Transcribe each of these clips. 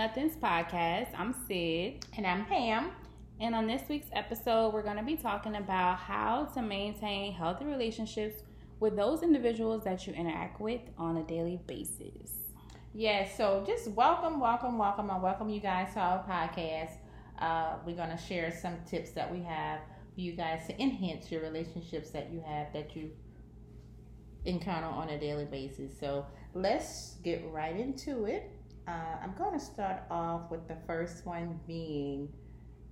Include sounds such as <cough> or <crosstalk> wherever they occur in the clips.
to the Sweet Nothings podcast. I'm Sid. And I'm Pam. And on this week's episode, we're going to be talking about how to maintain healthy relationships with those individuals that you interact with on a daily basis. Yes, yeah, so just welcome, welcome, welcome. I welcome you guys to our podcast. Uh, we're going to share some tips that we have for you guys to enhance your relationships that you have that you encounter on a daily basis. So let's get right into it. Uh, I'm going to start off with the first one being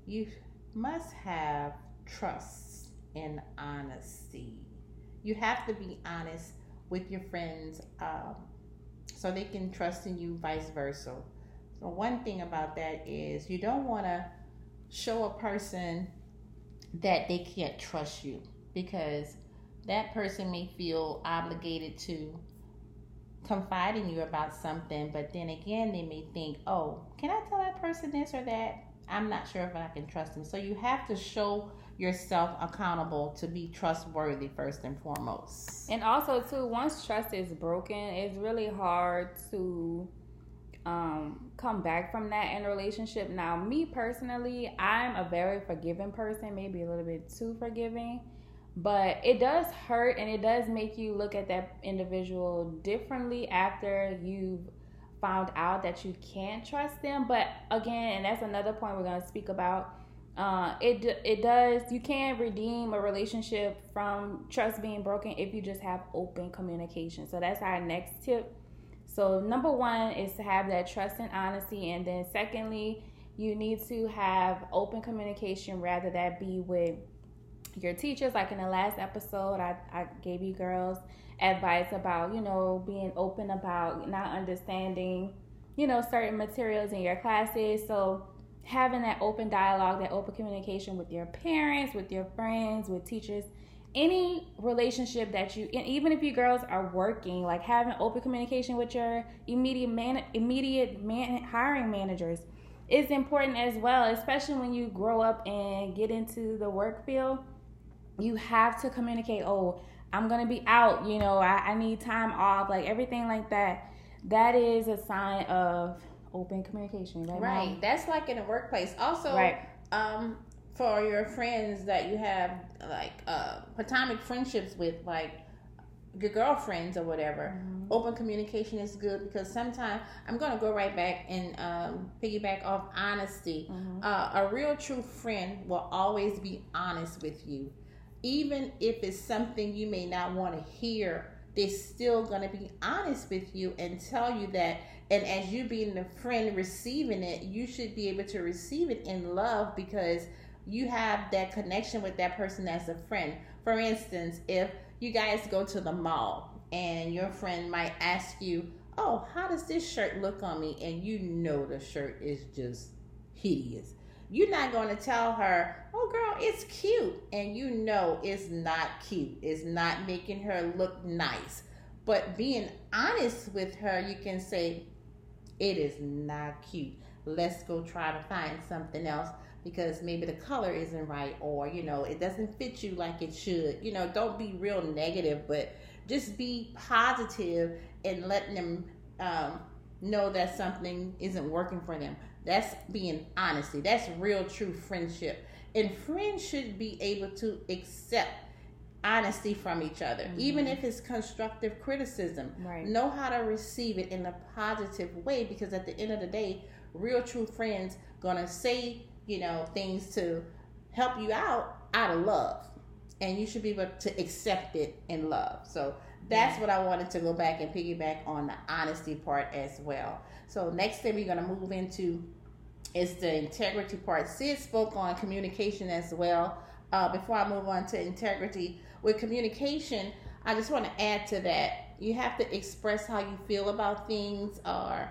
you must have trust and honesty. You have to be honest with your friends um, so they can trust in you, vice versa. So, one thing about that is you don't want to show a person that they can't trust you because that person may feel obligated to confide in you about something, but then again, they may think, oh, can I tell that person this or that? I'm not sure if I can trust them. So you have to show yourself accountable to be trustworthy first and foremost. And also, too, once trust is broken, it's really hard to um, come back from that in a relationship. Now, me personally, I'm a very forgiving person, maybe a little bit too forgiving but it does hurt and it does make you look at that individual differently after you've found out that you can't trust them. But again and that's another point we're going to speak about uh, it it does you can redeem a relationship from trust being broken if you just have open communication. So that's our next tip. So number one is to have that trust and honesty. And then secondly you need to have open communication rather that be with your teachers. Like in the last episode, I, I gave you girls advice about, you know, being open about not understanding, you know, certain materials in your classes. So having that open dialogue, that open communication with your parents, with your friends, with teachers, any relationship that you, and even if you girls are working, like having open communication with your immediate man, immediate man, hiring managers is important as well, especially when you grow up and get into the work field you have to communicate oh i'm gonna be out you know I, I need time off like everything like that that is a sign of open communication right, right. that's like in a workplace also right um for your friends that you have like uh platonic friendships with like your girlfriends or whatever mm-hmm. open communication is good because sometimes i'm going to go right back and um, piggyback off honesty mm-hmm. uh, a real true friend will always be honest with you even if it's something you may not want to hear, they're still going to be honest with you and tell you that. And as you being the friend receiving it, you should be able to receive it in love because you have that connection with that person as a friend. For instance, if you guys go to the mall and your friend might ask you, Oh, how does this shirt look on me? And you know the shirt is just hideous you're not going to tell her, oh, girl, it's cute. And you know it's not cute. It's not making her look nice. But being honest with her, you can say, it is not cute. Let's go try to find something else because maybe the color isn't right or, you know, it doesn't fit you like it should. You know, don't be real negative, but just be positive and letting them um, know that something isn't working for them. That's being honesty. That's real, true friendship. And friends should be able to accept honesty from each other, mm-hmm. even if it's constructive criticism. Right. Know how to receive it in a positive way because at the end of the day, real, true friends gonna say you know things to help you out out of love, and you should be able to accept it in love. So that's yeah. what I wanted to go back and piggyback on the honesty part as well. So next thing we're gonna move into is the integrity part. Sid spoke on communication as well. Uh, before I move on to integrity, with communication, I just want to add to that. You have to express how you feel about things, or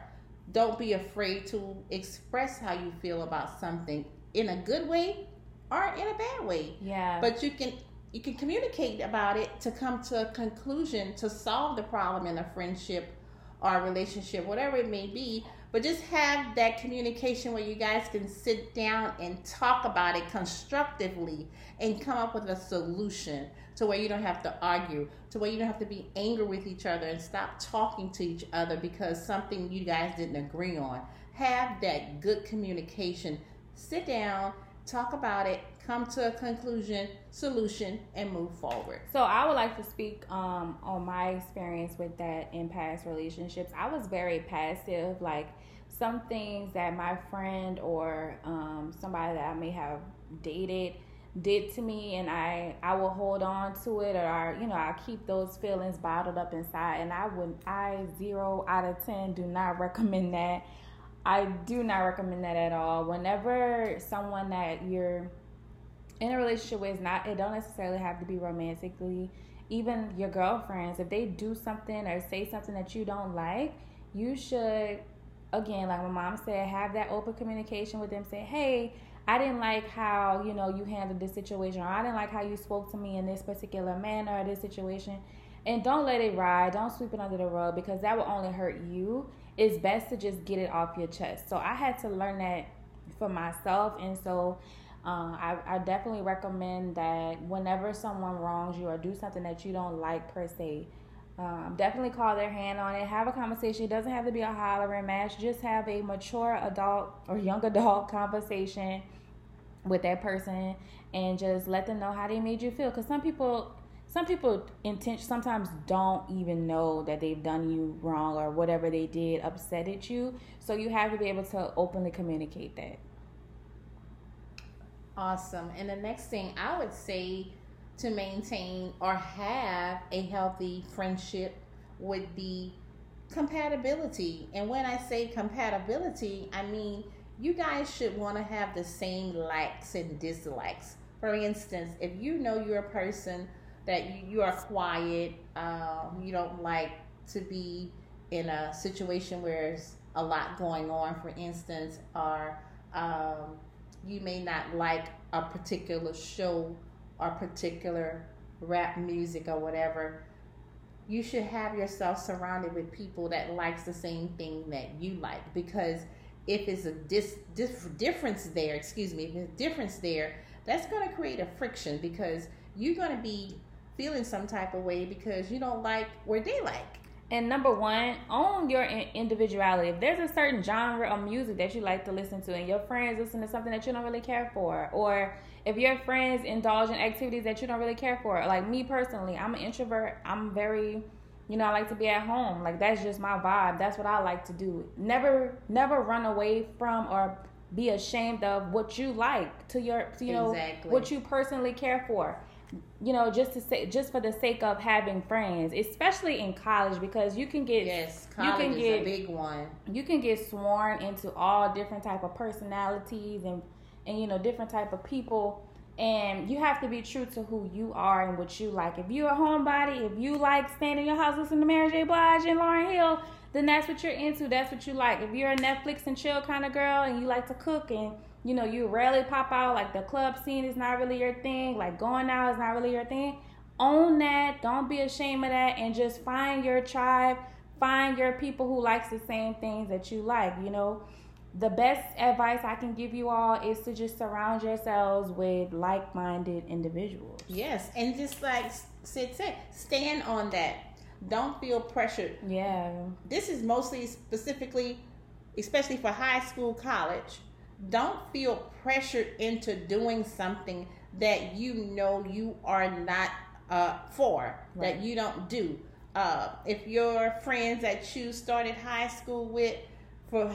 don't be afraid to express how you feel about something in a good way or in a bad way. Yeah. But you can you can communicate about it to come to a conclusion to solve the problem in a friendship or a relationship, whatever it may be but just have that communication where you guys can sit down and talk about it constructively and come up with a solution to where you don't have to argue, to where you don't have to be angry with each other and stop talking to each other because something you guys didn't agree on. have that good communication. Sit down, talk about it, come to a conclusion, solution, and move forward. So I would like to speak um, on my experience with that in past relationships. I was very passive, like some things that my friend or um, somebody that I may have dated did to me and I I will hold on to it or I, you know I keep those feelings bottled up inside and I would I zero out of ten do not <laughs> recommend that I do not recommend that at all. Whenever someone that you're in a relationship with not, it don't necessarily have to be romantically. Even your girlfriends, if they do something or say something that you don't like, you should, again, like my mom said, have that open communication with them. Say, hey, I didn't like how you know you handled this situation, or I didn't like how you spoke to me in this particular manner or this situation. And don't let it ride. Don't sweep it under the rug because that will only hurt you it's best to just get it off your chest. So I had to learn that for myself, and so uh, I, I, definitely recommend that whenever someone wrongs you or do something that you don't like per se, um, definitely call their hand on it. Have a conversation. It doesn't have to be a hollering match. Just have a mature adult or young adult <laughs> conversation with that person and just let them know how they made you feel. Because some people some people intent sometimes don't even know that they've done you wrong or whatever they did upsetted you. So you have to be able to openly communicate that. Awesome. And the next thing I would say to maintain or have a healthy friendship would be compatibility. And when I say compatibility, I mean you guys should want to have the same likes and dislikes. For instance, if you know you're a person that you, you are quiet, um, you don't like to be in a situation where there's a lot going on, for instance, or um, you may not like a particular show or particular rap music or whatever. You should have yourself surrounded with people that likes the same thing that you like because if it's a dis, dis, difference there excuse me if difference there that's going to create a friction because you're going to be feeling some type of way because you don't like what they like. And number one, own your individuality. If there's a certain genre of music that you like to listen to, and your friends listen to something that you don't really care for, or if your friends indulge in activities that you don't really care for, like me personally, I'm an introvert. I'm very, you know, I like to be at home. Like that's just my vibe. That's what I like to do. Never, never run away from or be ashamed of what you like to your, you know, exactly. what you personally care for you know, just to say, just for the sake of having friends, especially in college, because you can get yes, you can get a big one. You can get sworn into all different type of personalities and and you know different type of people, and you have to be true to who you are and what you like. If you're a homebody, if you like staying in your house listening to Mary J. Blige and Lauryn Hill, then that's what you're into. That's what you like. If you're a Netflix and chill kind of girl and you like to cook and you know, you rarely pop out, like the club scene is not really your thing, like going out is not really your thing. Own that. Don't be ashamed of that and just find your tribe, find your people who likes the same things that you like, you know. The best advice I can give you all is to just surround yourselves with like-minded individuals. Yes, and just like Sid said, stand on that. Don't feel pressured. Yeah. This is mostly specifically, especially for high school, college don't feel pressured into doing something that you know you are not uh, for, right. that you don't do. Uh, if your friends that you started high school with, for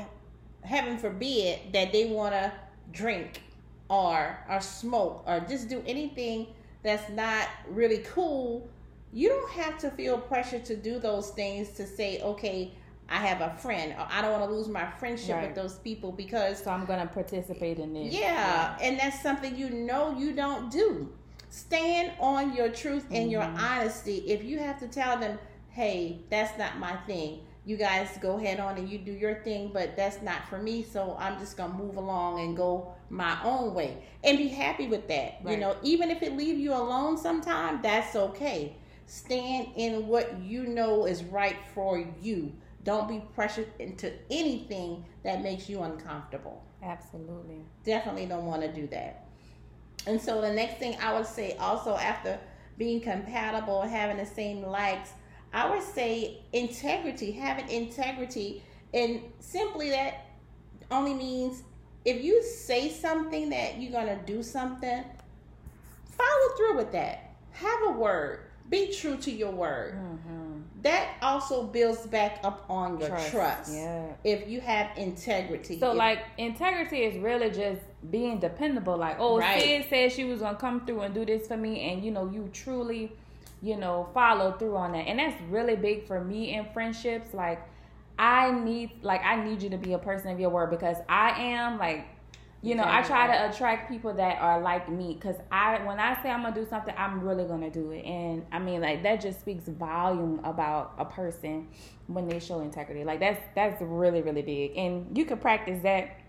heaven forbid, that they want to drink or or smoke or just do anything that's not really cool, you don't have to feel pressure to do those things to say, okay, I have a friend. Or I don't want to lose my friendship right. with those people because. So I'm going to participate in this. Yeah, yeah, and that's something you know you don't do. Stand on your truth and mm-hmm. your honesty. If you have to tell them, hey, that's not my thing. You guys go head on and you do your thing, but that's not for me. So I'm just gonna move along and go my own way and be happy with that. Right. You know, even if it leave you alone sometime, that's okay. Stand in what you know is right for you don't be pressured into anything that makes you uncomfortable. Absolutely. Definitely don't want to do that. And so the next thing I would say also after being compatible, having the same likes, I would say integrity, having integrity and simply that only means if you say something that you're gonna do something, follow through with that. Have a word. Be true to your word. Mm-hmm. That also builds back up on your trust. trust. Yeah. If you have integrity. So, if, like, integrity is really just being dependable. Like, oh, right. Sid said she was gonna come through and do this for me, and you know, you truly, you know, follow through on that, and that's really big for me in friendships. Like, I need, like, I need you to be a person of your word because I am like you know, I try to attract people that are like me because I, when I say I'm gonna do something, I'm really gonna do it, and I mean, like that just speaks volume about a person when they show integrity. Like that's that's really really big, and you can practice that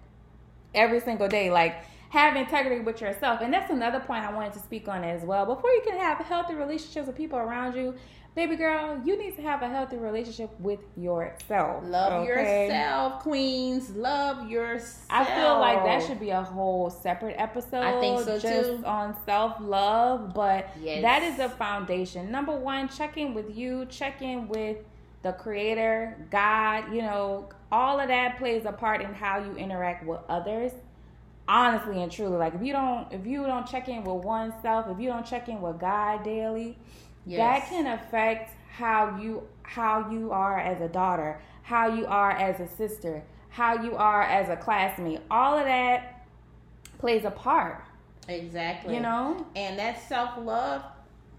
every single day. Like have integrity with yourself, and that's another point I wanted to speak on as well. Before you can have healthy relationships with people around you, baby girl, you need to have a healthy relationship with yourself. Love okay? yourself, queens. Love yourself. I feel like that should be a whole separate episode. I think so just too. on self love, but yes. that is the foundation. Number one, check in with you. Check in with the creator, God. You know, all of that plays a part in how you interact with others honestly and truly like if you don't if you don't check in with oneself if you don't check in with god daily Yes. That can affect how you how you are as a daughter, how you are as a sister, how you are as a classmate. All of that plays a part. Exactly. You know? And that self-love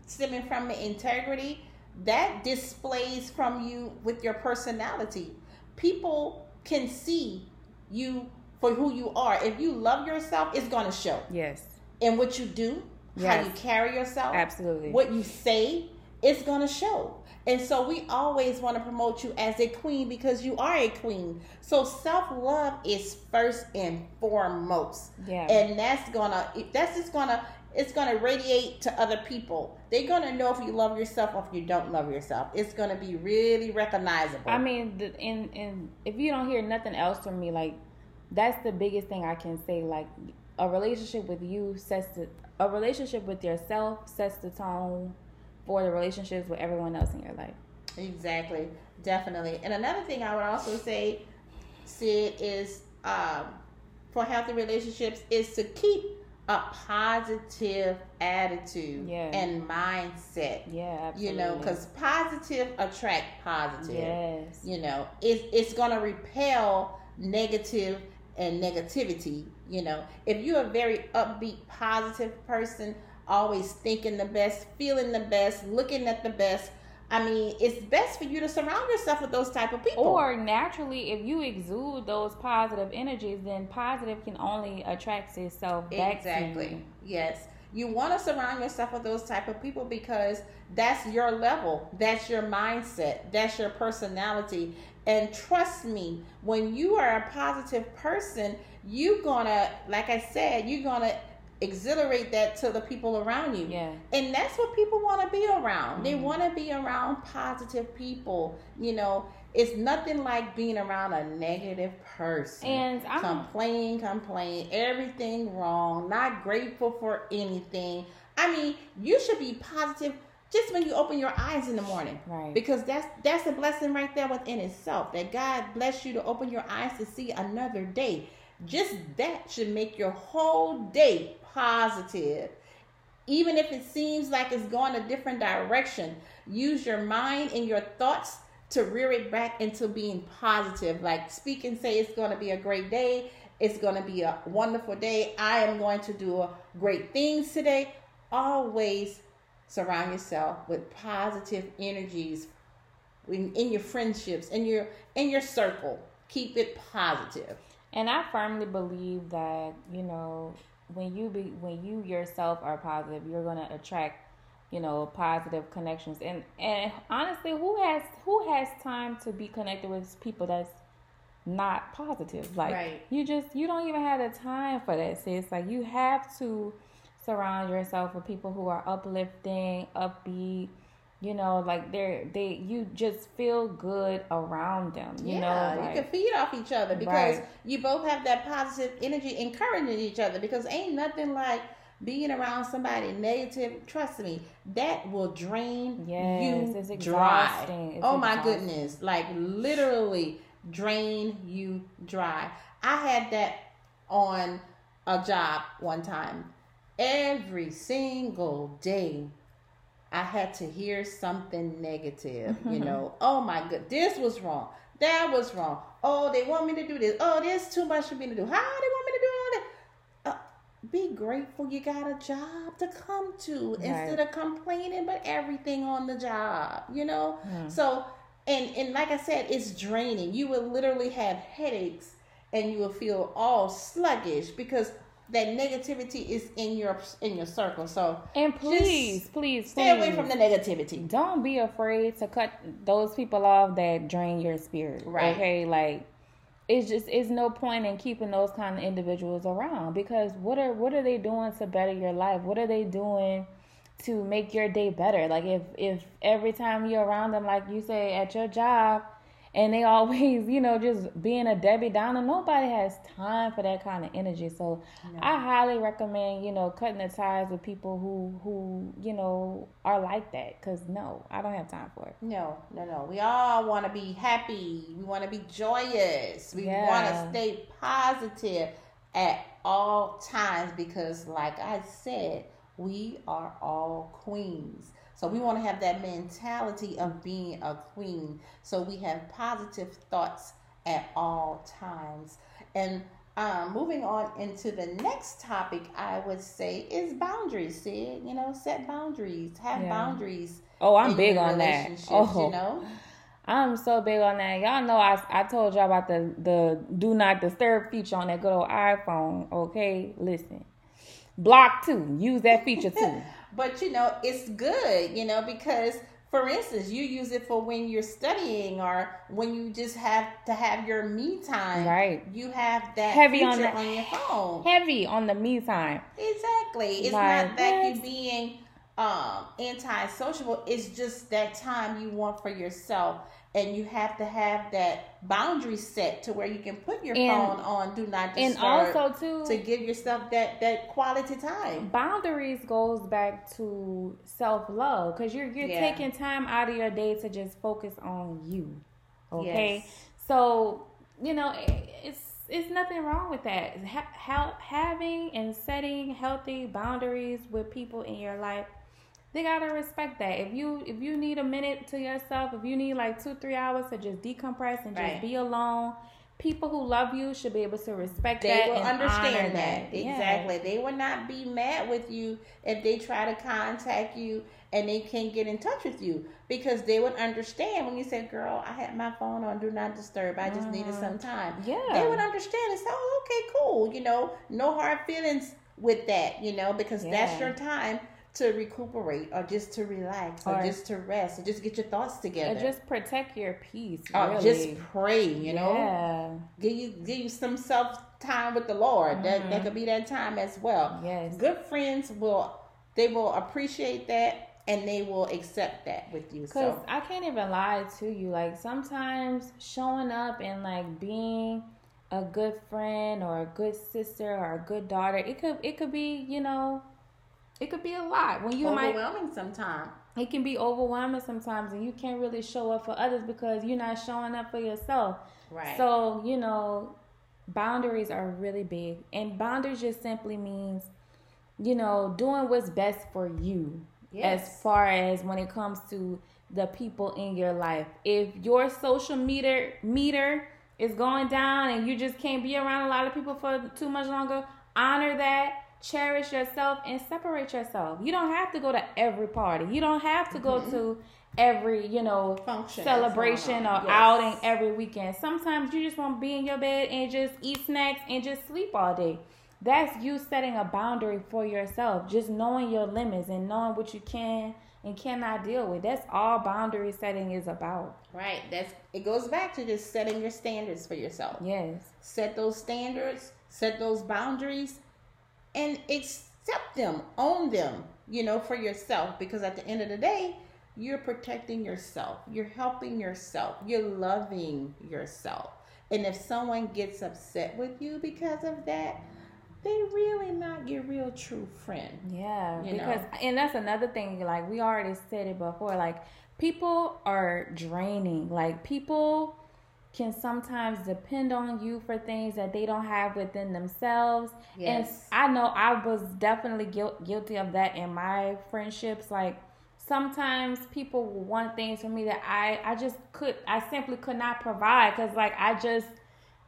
stemming from the integrity that displays from you with your personality. People can see you for who you are. If you love yourself, it's going to show. Yes. And what you do, yes. how you carry yourself, absolutely, what you say, it's gonna show. And so we always want to promote you as a queen because you are a queen. So self love is first and foremost. Yeah. And that's gonna that's just gonna it's gonna radiate to other people. They're gonna know if you love yourself or if you don't love yourself. It's gonna be really recognizable. I mean, the, in in if you don't hear nothing else from me, like that's the biggest thing I can say. Like a relationship with you sets the a relationship with yourself sets the tone for the relationships with everyone else in your life. Exactly, definitely. And another thing I would also say, Sid, is um, for healthy relationships is to keep a positive attitude yeah. and mindset. Yeah, absolutely. You know, because positive attract positive. Yes. You know, it's it's gonna repel negative and negativity. You know, if you're a very upbeat, positive person, always thinking the best, feeling the best, looking at the best. I mean, it's best for you to surround yourself with those type of people. Or naturally, if you exude those positive energies, then positive can only attract itself back exactly. to you. Yes. You want to surround yourself with those type of people because that's your level, that's your mindset, that's your personality. And trust me, when you are a positive person, you're gonna, like I said, you're gonna exhilarate that to the people around you. Yeah. And that's what people want to be around. Mm-hmm. They want to be around positive people. You know, it's nothing like being around a negative person. And I'm complain, complain, everything wrong, not grateful for anything. I mean, you should be positive just when you open your eyes in the morning. Right. Because that's that's a blessing right there within itself. That God bless you to open your eyes to see another day. Just that should make your whole day positive. Even if it seems like it's going a different direction, use your mind and your thoughts to rear it back into being positive. Like speak and say, it's going to be a great day. It's going to be a wonderful day. I am going to do great things today. Always surround yourself with positive energies in, in your friendships, in your in your circle. Keep it positive. And I firmly believe that, you know, when you be when you yourself are positive, you're gonna attract, you know, positive connections. And and honestly, who has who has time to be connected with people that's not positive? Like right. you just you don't even have the time for that. Sis. Like you have to surround yourself with people who are uplifting, upbeat, you know, like they're they you just feel good around them. You yeah, know, like, you can feed off each other because right. you both have that positive energy, encouraging each other. Because ain't nothing like being around somebody negative. Trust me, that will drain yes, you it's dry. It's oh my goodness, like literally. drain you dry. I had that on a job one time. Every single day, I had to hear something negative. You <laughs> know, oh my god, this was wrong. That was wrong. Oh, they want me to do this. Oh, there's too much for me to do. How they want me to do all that? Uh, be grateful you got a job to come to right. instead of complaining but everything on the job. You know, hmm. so and and like I said, it's draining. You will literally have headaches and you will feel all sluggish because that negativity is in your in your circle. So and please, please, stay please, away from the negativity. Don't be afraid to cut those people off that drain your spirit. Right? Okay, like it's just it's no point in keeping those kind of individuals around because what are what are they doing to better your life? What are they doing? to make your day better like if if every time you're around them like you say at your job and they <laughs> always, you know, just being a Debbie Downer. Nobody has time for that kind of energy. So no. I highly recommend, you know, cutting the ties with people who who you know are like that. Cause no, I don't have time for it. No, no, no. We all want to be happy. We want to be joyous. We yeah. want to stay positive at all times because, like I said, we are all queens. So we want to have that mentality of being a queen. So we have positive thoughts at all times. And um, moving on into the next topic, I would say is boundaries. See, you know, set boundaries, have yeah. boundaries. Oh, I'm big on that. Oh, you know. I'm so big on that. Y'all know I, I told y'all about the, the do not disturb feature on that good old iPhone. Okay, listen. Block too. Use that feature too. <laughs> but you know, it's good, you know, because for instance, you use it for when you're studying or when you just have to have your me time. Right. You have that heavy on, the, on your phone. Heavy on the me time. Exactly. It's like, not that you being um anti-sociable. It's just that time you want for yourself and you have to have that boundary set to where you can put your and, phone on do not disturb and also too to give yourself that that quality time boundaries goes back to self-love because you're you're yeah. taking time out of your day to just focus on you okay yes. so you know it's it's nothing wrong with that ha- having and setting healthy boundaries with people in your life they gotta respect that. If you if you need a minute to yourself, if you need like two three hours to just decompress and just right. be alone, people who love you should be able to respect they that. They will understand that. that. Exactly. Yeah. They will not be mad with you if they try to contact you and they can't get in touch with you because they would understand when you said, "Girl, I had my phone on do not disturb. I just mm-hmm. needed some time." Yeah, they would understand and say, "Oh, okay, cool." You know, no hard feelings with that. You know, because yeah. that's your time to recuperate or just to relax or, or, just to rest or just get your thoughts together. Or just protect your peace. Or just pray, you know. Yeah. Give you give you some self time with the Lord. Mm-hmm. That that mm-hmm. could be that time as well. Yes. Good friends will they will appreciate that and they will accept that with you. Because so. I can't even lie to you. Like sometimes showing up and like being a good friend or a good sister or a good daughter, it could it could be, you know, it could be a lot when you overwhelming sometimes. It can be overwhelming sometimes, and you can't really show up for others because you're not showing up for yourself. Right. So you know, boundaries are really big, and boundaries just simply means, you know, doing what's best for you. Yes. As far as when it comes to the people in your life, if your social meter meter is going down and you just can't be around a lot of people for too much longer, honor that cherish yourself and separate yourself. You don't have to go to every party. You don't have to go mm-hmm. to every, you know, Function celebration or yes. outing every weekend. Sometimes you just want to be in your bed and just eat snacks and just sleep all day. That's you setting a boundary for yourself, just knowing your limits and knowing what you can and cannot deal with. That's all boundary setting is about. Right. That's it goes back to just setting your standards for yourself. Yes. Set those standards, set those boundaries and accept them, own them, you know, for yourself. Because at the end of the day, you're protecting yourself, you're helping yourself, you're loving yourself. And if someone gets upset with you because of that, they really not your real true friend. Yeah, because know? and that's another thing. Like we already said it before. Like people are draining. Like people can sometimes depend on you for things that they don't have within themselves. Yes. And I know I was definitely guilt, guilty of that in my friendships. Like sometimes people want things from me that I I just could I simply could not provide because like I just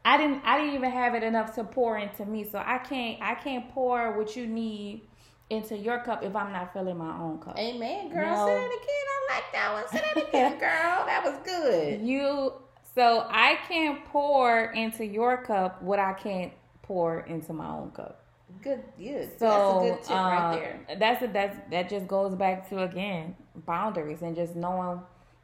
I didn't I didn't even have it enough to pour into me. So I can't I can't pour what you need into your cup if I'm not filling my own cup. Amen, girl. No. Say that again. I like that one. Say that again, <laughs> girl. That was good. You so I can't pour into your cup what I can't pour into my own cup. Good, yeah. So that's a good tip uh, right there. That's a, that's that just goes back to again boundaries and just knowing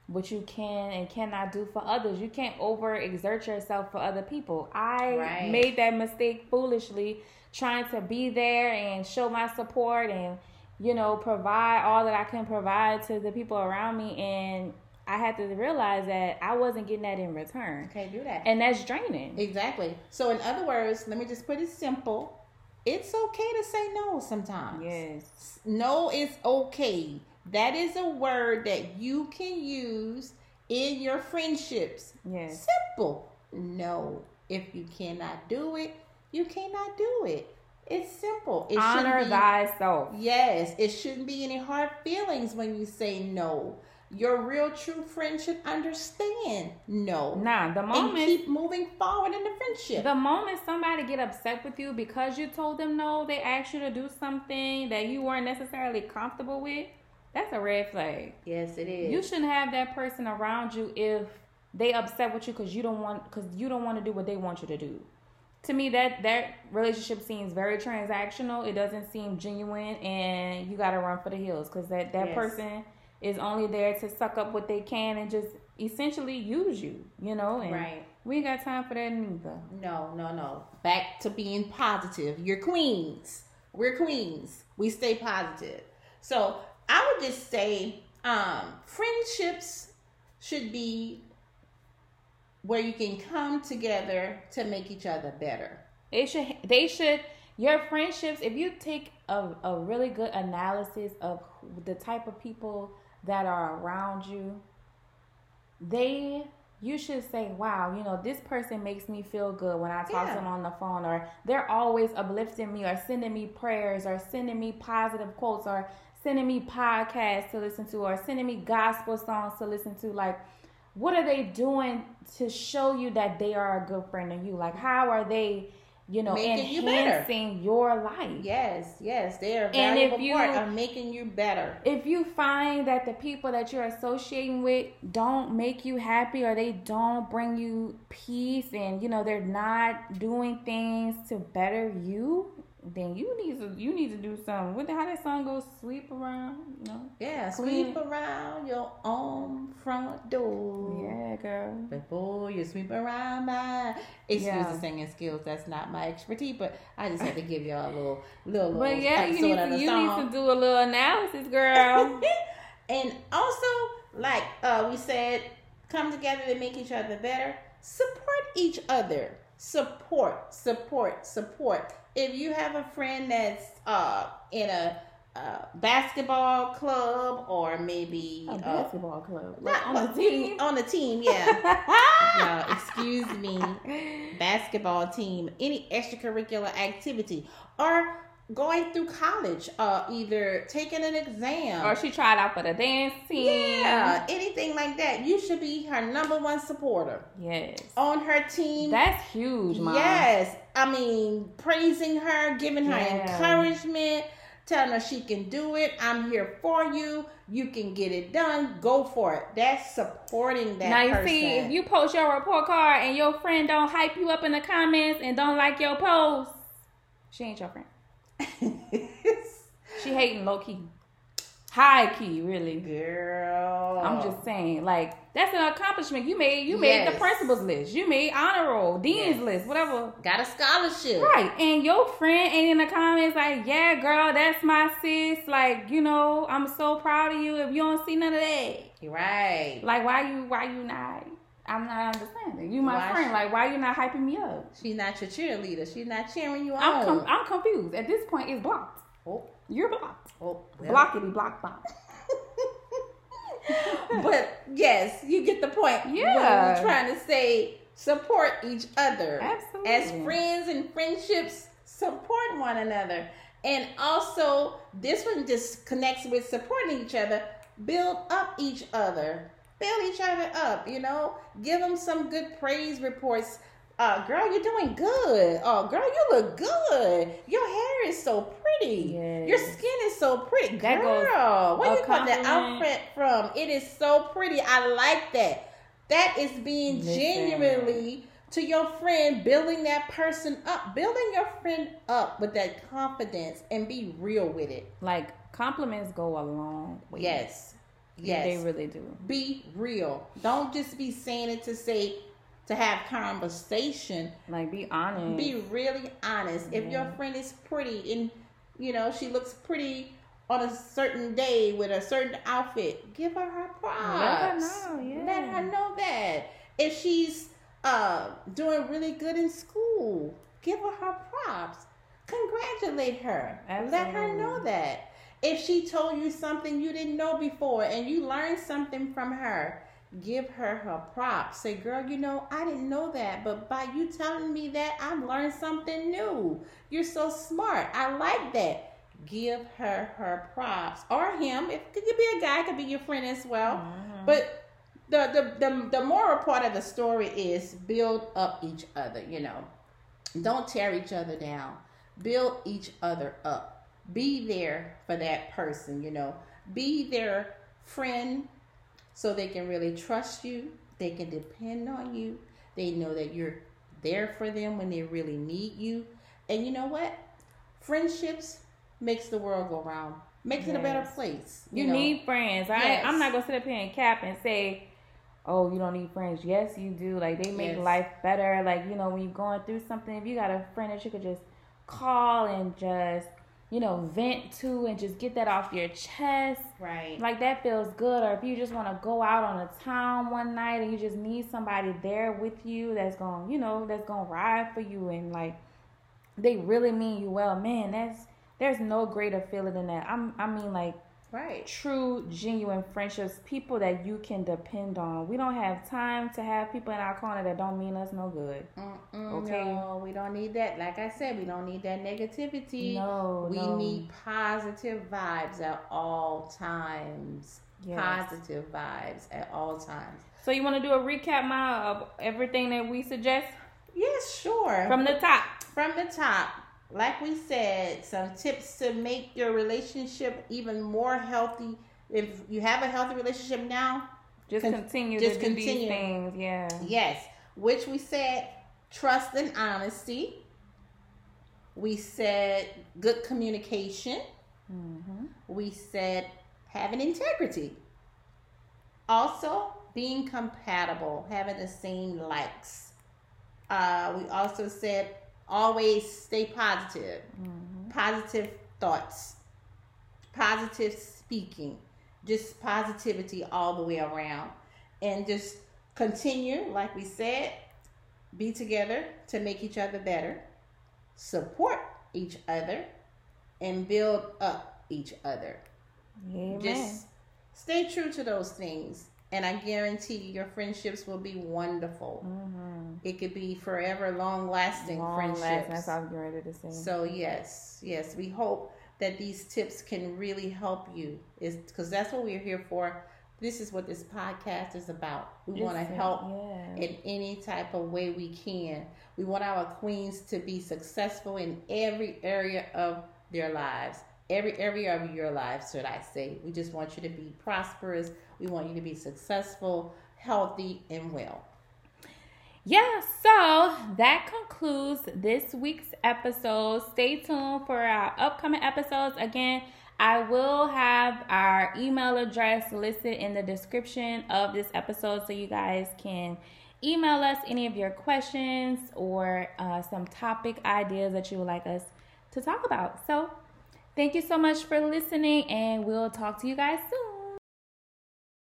what you can and cannot do for others. You can't over exert yourself for other people. I right. made that mistake foolishly trying to be there and show my support and you know provide all that I can provide to the people around me and I had to realize that I wasn't getting that in return. Can't do that. And that's draining. Exactly. So in other words, let me just put it simple. It's okay to say no sometimes. Yes. No is okay. That is a word that you can use in your friendships. Yes. Simple. No. If you cannot do it, you cannot do it. It's simple. It Honor be, thyself. Yes. It shouldn't be any hard feelings when you say no your real true friendship understand. No. Nah the moment and keep moving forward in the friendship. The moment somebody get upset with you because you told them no they asked you to do something that you weren't necessarily comfortable with that's a red flag. Yes it is. You shouldn't have that person around you if they upset with you because you don't want because you don't want to do what they want you to do. To me that that relationship seems very transactional. It doesn't seem genuine and you got to run for the hills because that that yes. person is only there to suck up what they can and just essentially use you, you know? And right. We ain't got time for that neither. No, no, no. Back to being positive. You're queens. We're queens. We stay positive. So I would just say um, friendships should be where you can come together to make each other better. They should they should your friendships if you take a, a really good analysis of the type of people that are around you, they you should say, wow, you know, this person makes me feel good when I talk yeah. to them on the phone, or they're always uplifting me, or sending me prayers, or sending me positive quotes, or sending me podcasts to listen to, or sending me gospel songs to listen to. Like, what are they doing to show you that they are a good friend of you? Like, how are they? You know, making enhancing you your life. Yes, yes, they are a valuable you, part of making you better. If you find that the people that you're associating with don't make you happy or they don't bring you peace and you know they're not doing things to better you, then you need to you need to do something. What the how that song goes? Sweep around, know? Yeah, Clean. sweep around your own front door. Yeah, girl. Before you sweep around my excuse yeah. the singing skills. That's not my expertise, but I just had to give y'all a little little. But yeah, you need to, you song. need to do a little analysis, girl. <laughs> and also, like uh, we said, come together to make each other better. Support each other. Support, support, support if you have a friend that's uh, in a uh, basketball club or maybe a uh, basketball club. Like on the team. <laughs> on the team yeah. <laughs> No, excuse me. Basketball team. Any extracurricular activity. Or going through college, uh, either taking an exam, or she tried out for the dance team. Yeah, anything like that. You should be her number one supporter. Yes, on her team. That's huge, mom. Yes, I mean praising her, giving her yeah. encouragement. Telling her she can do it. I'm here for you. You can get it done. Go for it. That's supporting that. Now you person. see, if you post your report card and your friend don't hype you up in the comments and don't like your post, she ain't your friend. She hating low key. High key, really. Girl. I'm just saying, like, that's an accomplishment. You made you made yes. the principals list. You made honor roll, dean's yes. list, whatever. Got a scholarship. Right. And your friend ain't in the comments like, yeah, girl, that's my sis. Like, you know, I'm so proud of you. If you don't see none of that. Right. Like why you why you not I'm not understanding. You my why friend. She, like, why you not hyping me up? She's not your cheerleader. She's not cheering you on. I'm. Com- I'm confused. At this point, it's blocked. Oh. You're blocked. Oh. Blockity block block. <laughs> but yes, you get the point. Yeah. we're trying to say support each other. Absolutely. As friends and friendships support one another. And also, this one just connects with supporting each other, build up each other, build each other up, you know, give them some good praise reports. Uh, girl, you're doing good. Oh, girl, you look good. Your hair is so pretty. Yes. Your skin is so pretty. That girl, what a you got that outfit from? It is so pretty. I like that. That is being Listen. genuinely to your friend, building that person up, building your friend up with that confidence and be real with it. Like compliments go a long way. Yes. Yeah, Yes. they really do. be real. Don't just be saying it to say to have conversation. Like be honest. Be really honest. If your friend is pretty and you know she looks pretty on a certain day with a certain outfit, give her her props. Let her know, yeah. Let her know that. If she's uh doing really good in school, give her her props. Congratulate her. Let her know that. If she told you something you didn't know before and you learned something from her, give her her props. Say, girl, you know, I didn't know that, but by you telling me that, I've learned something new. You're so smart. I like that. Give her her props. Or him. If it could be a guy, could be your friend as well. Mhm. But the, the the the moral part of the story is build up each other, you know. Don't tear each other down. Build each other up. Be there for that person, you know. Be their friend so they can really trust you. They can depend on you. They know that you're there for them when they really need you. And you know what? Friendships makes the world go round. Makes it a better Yes. place. You know? need friends. I Yes. I'm not gonna sit up here and cap and say, Oh, you don't need friends. Yes, you do. Like they make Yes. life better. Like, you know, when you're going through something, if you got a friend that you could just call and just, you know, vent to and just get that off your chest. Right. Like that feels good. Or if you just want to go out on a town one night and you just need somebody there with you that's going, you know, that's going to ride for you and like they really mean you well, man. That's there's no greater feeling than that. I'm I mean like Right. true genuine friendships, people that you can depend on. We don't have time to have people in our corner that don't mean us no good. Mm-mm, Okay. No, we don't need that. Like I said, we don't need that negativity. No, we no. need positive vibes at all times. Yes. Positive vibes at all times. So you want to do a recap, Ma, of everything that we suggest Yes, sure. from the top? From the top, like we said, some tips to make your relationship even more healthy. If you have a healthy relationship now, Just Con- continue just to do these continue. things. Yeah. Yes, which we said trust and honesty. We said good communication. hmm We said having integrity. Also, being compatible, having the same likes. Uh, we also said always stay positive, hmm positive thoughts, positive speaking, just positivity all the way around. And just continue, like we said, be together to make each other better, support each other, and build up each other. Amen. Just stay true to those things. And I guarantee your friendships will be wonderful. hmm It could be forever long lasting friendships. That's what I was ready to say. So yes, yes, we hope that these tips can really help you. Is because that's what we're here for. This is what this podcast is about. We want to help Yeah. in any type of way we can. We want our queens to be successful in every area of their lives. Every area of your lives, should I say. We just want you to be prosperous. We want you to be successful, healthy, and well. Yeah, so that concludes this week's episode. Stay tuned for our upcoming episodes. Again, I will have our email address listed in the description of this episode so you guys can email us any of your questions or uh, some topic ideas that you would like us to talk about. So, thank you so much for listening, and we'll talk to you guys soon.